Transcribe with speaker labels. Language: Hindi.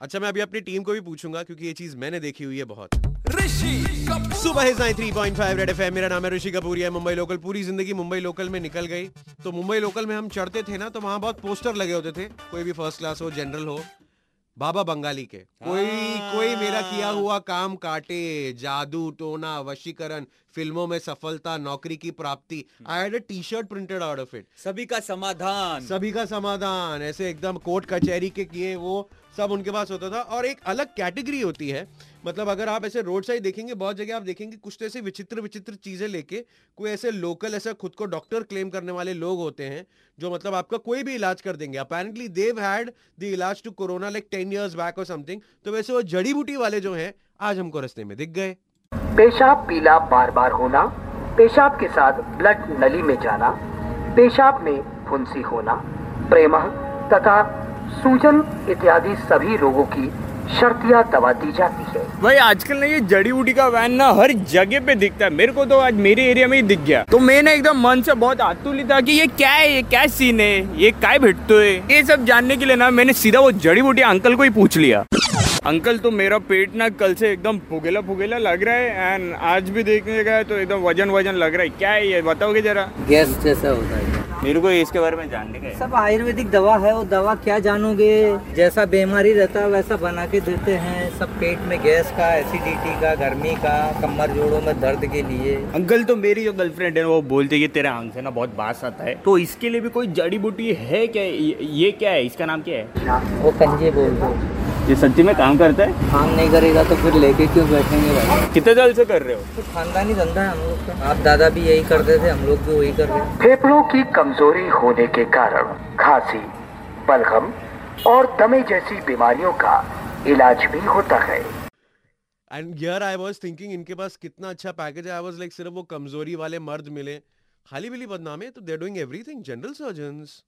Speaker 1: अच्छा मैं अभी अपनी टीम को भी पूछूँगा क्योंकि ये चीज़ मैंने देखी हुई है बहुत। सुबह nine three point five Red FM मेरा नाम है ऋषि कपूर है मुंबई लोकल पूरी ज़िंदगी मुंबई लोकल में निकल गई। तो मुंबई लोकल में हम चढ़ते थे ना तो वहाँ बहुत पोस्टर लगे होते थे कोई भी फ़र्स्ट क्लास हो जनरल हो। बाबा बंगाली के। कोई कोई मेरा किया हुआ काम काटे जादू टोना वशीकरण फ़िल्मों में सफलता नौकरी की प्राप्ति। I had a T shirt printed out of it
Speaker 2: सभी का समाधान।
Speaker 1: सभी का समाधान। ऐसे एकदम कोर्ट कचहरी के किए वो सब उनके पास होता था। और एक अलग कैटेगरी होती है मतलब अगर आप ऐसे रोड साइड देखेंगे, बहुत जगह आप देखेंगे कुछ तो ऐसे विचित्र विचित्र चीज़ें लेके कोई ऐसे लोकल, ऐसा खुद को डॉक्टर क्लेम करने वाले लोग होते हैं, जो मतलब आपका कोई भी इलाज कर देंगे। अपेरेंटली देव हैड द इलाज to corona like ten years back और समथिंग तो वैसे वो जड़ी बूटी वाले जो हैं, आज हमको रस्ते में दिख गए।
Speaker 3: पेशाब पीला बार बार होना, पेशाब के साथ ब्लड नली में जाना, पेशाब में फुंसी होना, प्रेम तथा सूजन इत्यादि सभी रोगों की शर्तिया दवा दी जाती है।
Speaker 2: भाई, आजकल ना ये जड़ी बूटी का वैन ना हर जगह पे दिखता है। मेरे को तो आज मेरे एरिया में ही दिख गया। तो मैंने एकदम मन से बहुत आतुलित था कि ये क्या है, ये क्या सीन है, ये काय भेटतो है? ये सब जानने के लिए ना मैंने सीधा वो जड़ी बूटी अंकल को ही पूछ लिया। अंकल तो मेरा पेट ना कल से एकदम फुगेला फुगेला लग रहा है एंड आज भी देखने गया तो एकदम वज़न वज़न लग रहा है। क्या है ये? बताओगे जरा?
Speaker 4: गैस जैसा होता है।
Speaker 2: मेरे को इसके बारे में जानने का
Speaker 4: सब आयुर्वेदिक दवा है वो दवा क्या जानोगे? जैसा बीमारी रहता है वैसा बना के देते हैं। सब पेट में गैस का एसिडिटी का गर्मी का कमर जोड़ों में दर्द के लिए।
Speaker 2: अंकल तो मेरी जो गर्लफ्रेंड है वो बोलते है कि तेरे आँख से ना बहुत बास आता है। तो इसके लिए भी कोई जड़ी बूटी है क्या? ये क्या है? इसका नाम क्या है?
Speaker 4: वो कंजे बोल दो।
Speaker 2: ये सच्ची में काम करता है?
Speaker 4: काम नहीं करेगा तो फिर लेके क्यों बैठेंगे भाई?
Speaker 2: कितने साल से कर रहे हो?
Speaker 4: तो खानदानी धंधा है हम लोग का। आप दादा भी यही करते थे हम लोग भी वही कर रहे हैं
Speaker 3: फेफड़ों की कमज़ोरी होने के कारण खांसी बलगम और दमे जैसी बीमारियों का इलाज भी होता है।
Speaker 1: And here I was thinking इनके पास कितना अच्छा पैकेज है। आई वाज लाइक सिर्फ़ वो कमज़ोरी वाले मर्द मिले। खाली बिली बदनामे तो they doing everything general surgeons